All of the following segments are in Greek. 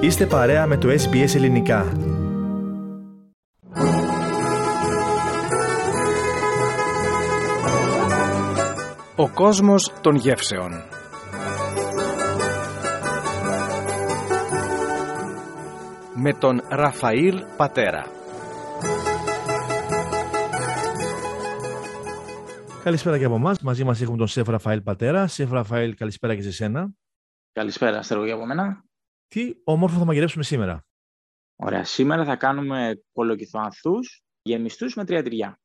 Είστε παρέα με το SBS Ελληνικά. Ο κόσμος των γεύσεων. Με τον Ραφαήλ Πατέρα. Καλησπέρα και από εμάς. Μαζί μας έχουμε τον Σεφ Ραφαήλ Πατέρα. Σεφ Ραφαήλ, καλησπέρα και σε σένα. Καλησπέρα, Στέργο, από μένα. Τι όμορφο θα μαγειρέψουμε σήμερα. Ωραία. Σήμερα θα κάνουμε κολοκυθοανθούς γεμιστούς με τρία τυριά.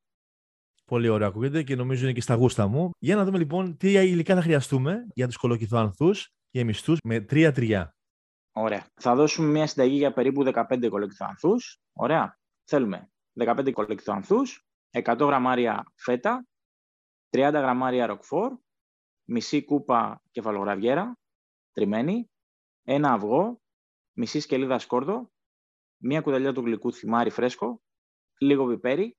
Πολύ ωραία ακούγεται και νομίζω είναι και στα γούστα μου. Για να δούμε λοιπόν τι υλικά θα χρειαστούμε για τους κολοκυθοανθούς γεμιστούς με τρία τυριά. Ωραία. Θα δώσουμε μια συνταγή για περίπου 15 κολοκυθοανθούς. Ωραία. Θέλουμε 15 κολοκυθοανθούς, 100 γραμμάρια φέτα, 30 γραμμάρια ροκφόρ, μισή κούπα κεφαλογραβιέρα, τριμμένη, ένα αυγό, μισή σκελίδα σκόρδο, μία κουταλιά του γλυκού θυμάρι φρέσκο, λίγο πιπέρι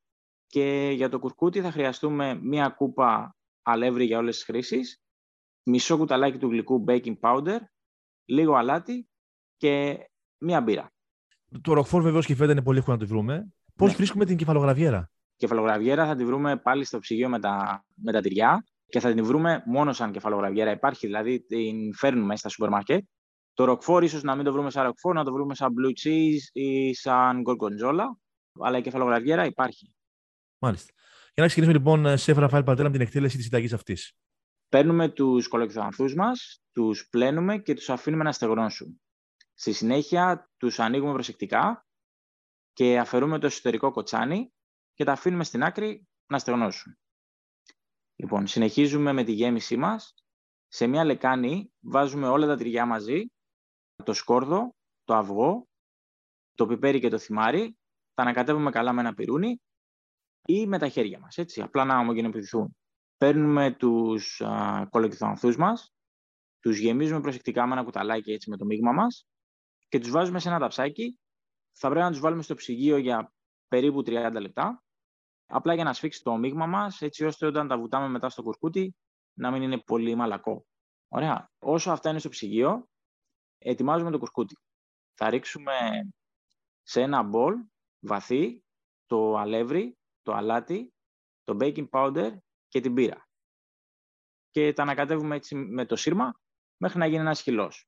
και για το κουρκούτι θα χρειαστούμε μία κούπα αλεύρι για όλες τις χρήσεις, μισό κουταλάκι του γλυκού baking powder, λίγο αλάτι και μία μπύρα. Το ροκφόρ βεβαίω και η φέτα είναι πολύ εύκολο να το βρούμε. Πώς Ναι. βρίσκουμε την κεφαλογραβιέρα; Κεφαλογραβιέρα θα τη βρούμε πάλι στο ψυγείο με τα, με τα τυριά και θα την βρούμε μόνο σαν κεφαλογραβιέρα. Υπάρχει, δηλαδή την φέρνουμε στα σούπερ μάρκετ. Το ροκφόρ ίσως να μην το βρούμε σαν ροκφόρ, να το βρούμε σαν blue cheese ή σαν gorgonzola, αλλά η κεφαλογραβιέρα υπάρχει. Μάλιστα. Για να ξεκινήσουμε λοιπόν, Σεφ Ραφαήλ Πατέρα, με την εκτέλεση της συνταγής αυτής. Παίρνουμε τους κολοκυθοανθούς μας, τους πλένουμε και τους αφήνουμε να στεγνώσουν. Στη συνέχεια τους ανοίγουμε προσεκτικά και αφαιρούμε το εσωτερικό κοτσάνι και τα αφήνουμε στην άκρη να στεγνώσουν. Λοιπόν, συνεχίζουμε με τη γέμισή μας. Σε μια λεκάνη βάζουμε όλα τα τυριά μαζί, το σκόρδο, το αυγό, το πιπέρι και το θυμάρι, τα ανακατεύουμε καλά με ένα πυρούνι ή με τα χέρια μας, έτσι, απλά να ομογενοποιηθούν. Παίρνουμε τους α, κολοκυθοανθούς μας, τους γεμίζουμε προσεκτικά με ένα κουταλάκι έτσι με το μείγμα μας και τους βάζουμε σε ένα ταψάκι. Θα πρέπει να τους βάλουμε στο ψυγείο για περίπου 30 λεπτά, απλά για να σφίξει το μείγμα μας, έτσι ώστε όταν τα βουτάμε μετά στο κουρκούτι να μην είναι πολύ μαλακό. Ωραία. Όσο αυτά είναι στο ψυγείο, ετοιμάζουμε το κουρκούτι. Θα ρίξουμε σε ένα μπολ βαθύ το αλεύρι, το αλάτι, το baking powder και την πύρα. Και τα ανακατεύουμε έτσι με το σύρμα μέχρι να γίνει ένας χυλός.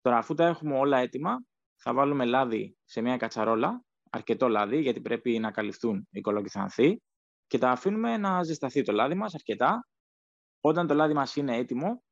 Τώρα αφού τα έχουμε όλα έτοιμα, θα βάλουμε λάδι σε μια κατσαρόλα, αρκετό λάδι γιατί πρέπει να καλυφθούν οι κολοκυθανθοί και τα αφήνουμε να ζεσταθεί το λάδι μας αρκετά. Όταν το λάδι μας είναι έτοιμο,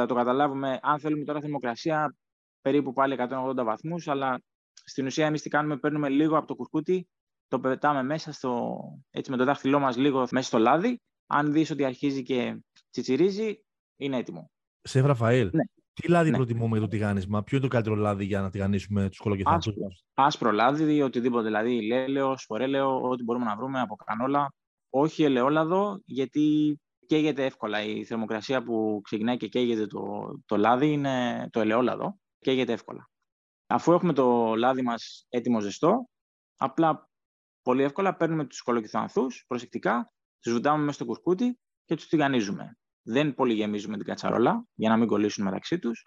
θα το καταλάβουμε αν θέλουμε τώρα θερμοκρασία περίπου πάλι 180 βαθμούς, αλλά στην ουσία εμείς τι κάνουμε, παίρνουμε λίγο από το κουρκούτι, το πετάμε μέσα στο, έτσι με το δάχτυλό μας λίγο μέσα στο λάδι. Αν δεις ότι αρχίζει και τσιτσιρίζει, είναι έτοιμο. Σεφ Ραφαήλ, Ναι. τι λάδι Ναι. προτιμούμε για το τηγάνισμα, ποιο είναι το καλύτερο λάδι για να τηγανίσουμε τους κολοκυθοανθούς Άσπρο. μα. Άσπρο λάδι, οτιδήποτε, δηλαδή λέλαιο, σπορέλαιο, ό,τι μπορούμε να βρούμε από κανόλα. Όχι ελαιόλαδο, γιατί καίγεται εύκολα. Η θερμοκρασία που ξεκινάει και καίγεται το, το λάδι είναι το ελαιόλαδο. Καίγεται εύκολα. Αφού έχουμε το λάδι μας έτοιμο ζεστό, απλά πολύ εύκολα παίρνουμε τους κολοκυθοανθούς προσεκτικά, τους βουτάμε μέσα στο κουρκούτι και τους τηγανίζουμε. Δεν πολύ γεμίζουμε την κατσαρόλα για να μην κολλήσουν μεταξύ τους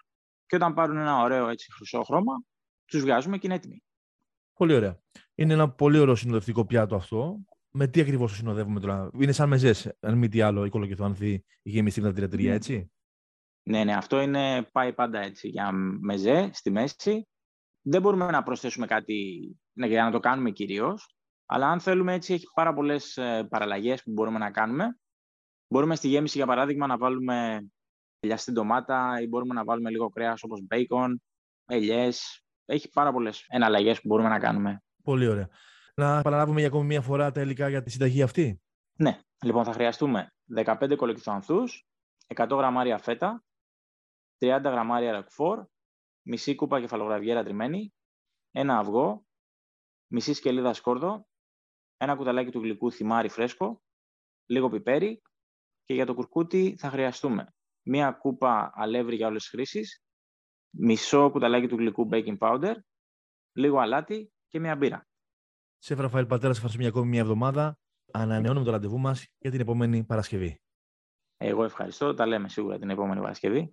και όταν πάρουν ένα ωραίο έτσι χρυσό χρώμα, τους βγάζουμε και είναι έτοιμοι. Πολύ ωραία. Είναι ένα πολύ ωραίο συνοδευτικό πιάτο αυτό. Με τι ακριβώς το συνοδεύουμε τώρα; Είναι σαν μεζές, αν μη τι άλλο, η κολοκυθοανθή γεμιστή με τα τρία τρία, Ναι. έτσι; Ναι, ναι, αυτό είναι, πάει πάντα έτσι για μεζέ στη μέση. Δεν μπορούμε να προσθέσουμε κάτι ναι, για να το κάνουμε κυρίως. Αλλά αν θέλουμε έτσι, έχει πάρα πολλές παραλλαγές που μπορούμε να κάνουμε. Μπορούμε στη γέμιση, για παράδειγμα, να βάλουμε λιαστή ντομάτα ή μπορούμε να βάλουμε λίγο κρέας όπως bacon, ελιές. Έχει πάρα πολλές εναλλαγές που μπορούμε να κάνουμε. Πολύ ωραία. Να παραλάβουμε για ακόμη μία φορά τα υλικά για τη συνταγή αυτή. Ναι, λοιπόν, θα χρειαστούμε 15 κολοκυθοανθούς, 100 γραμμάρια φέτα, 30 γραμμάρια ρακφόρ, μισή κούπα κεφαλογραβιέρα τριμμένη, ένα αυγό, μισή σκελίδα σκόρδο, ένα κουταλάκι του γλυκού θυμάρι φρέσκο, λίγο πιπέρι και για το κουρκούτι θα χρειαστούμε μία κούπα αλεύρι για όλες τις χρήσεις, μισό κουταλάκι του γλυκού baking powder, λίγο αλάτι και μία μπύρα. Σε Ραφαήλ Πατέρα, σε ευχαριστούμε για ακόμη μία εβδομάδα. Ανανεώνουμε το ραντεβού μας για την επόμενη Παρασκευή. Εγώ ευχαριστώ. Τα λέμε σίγουρα την επόμενη Παρασκευή.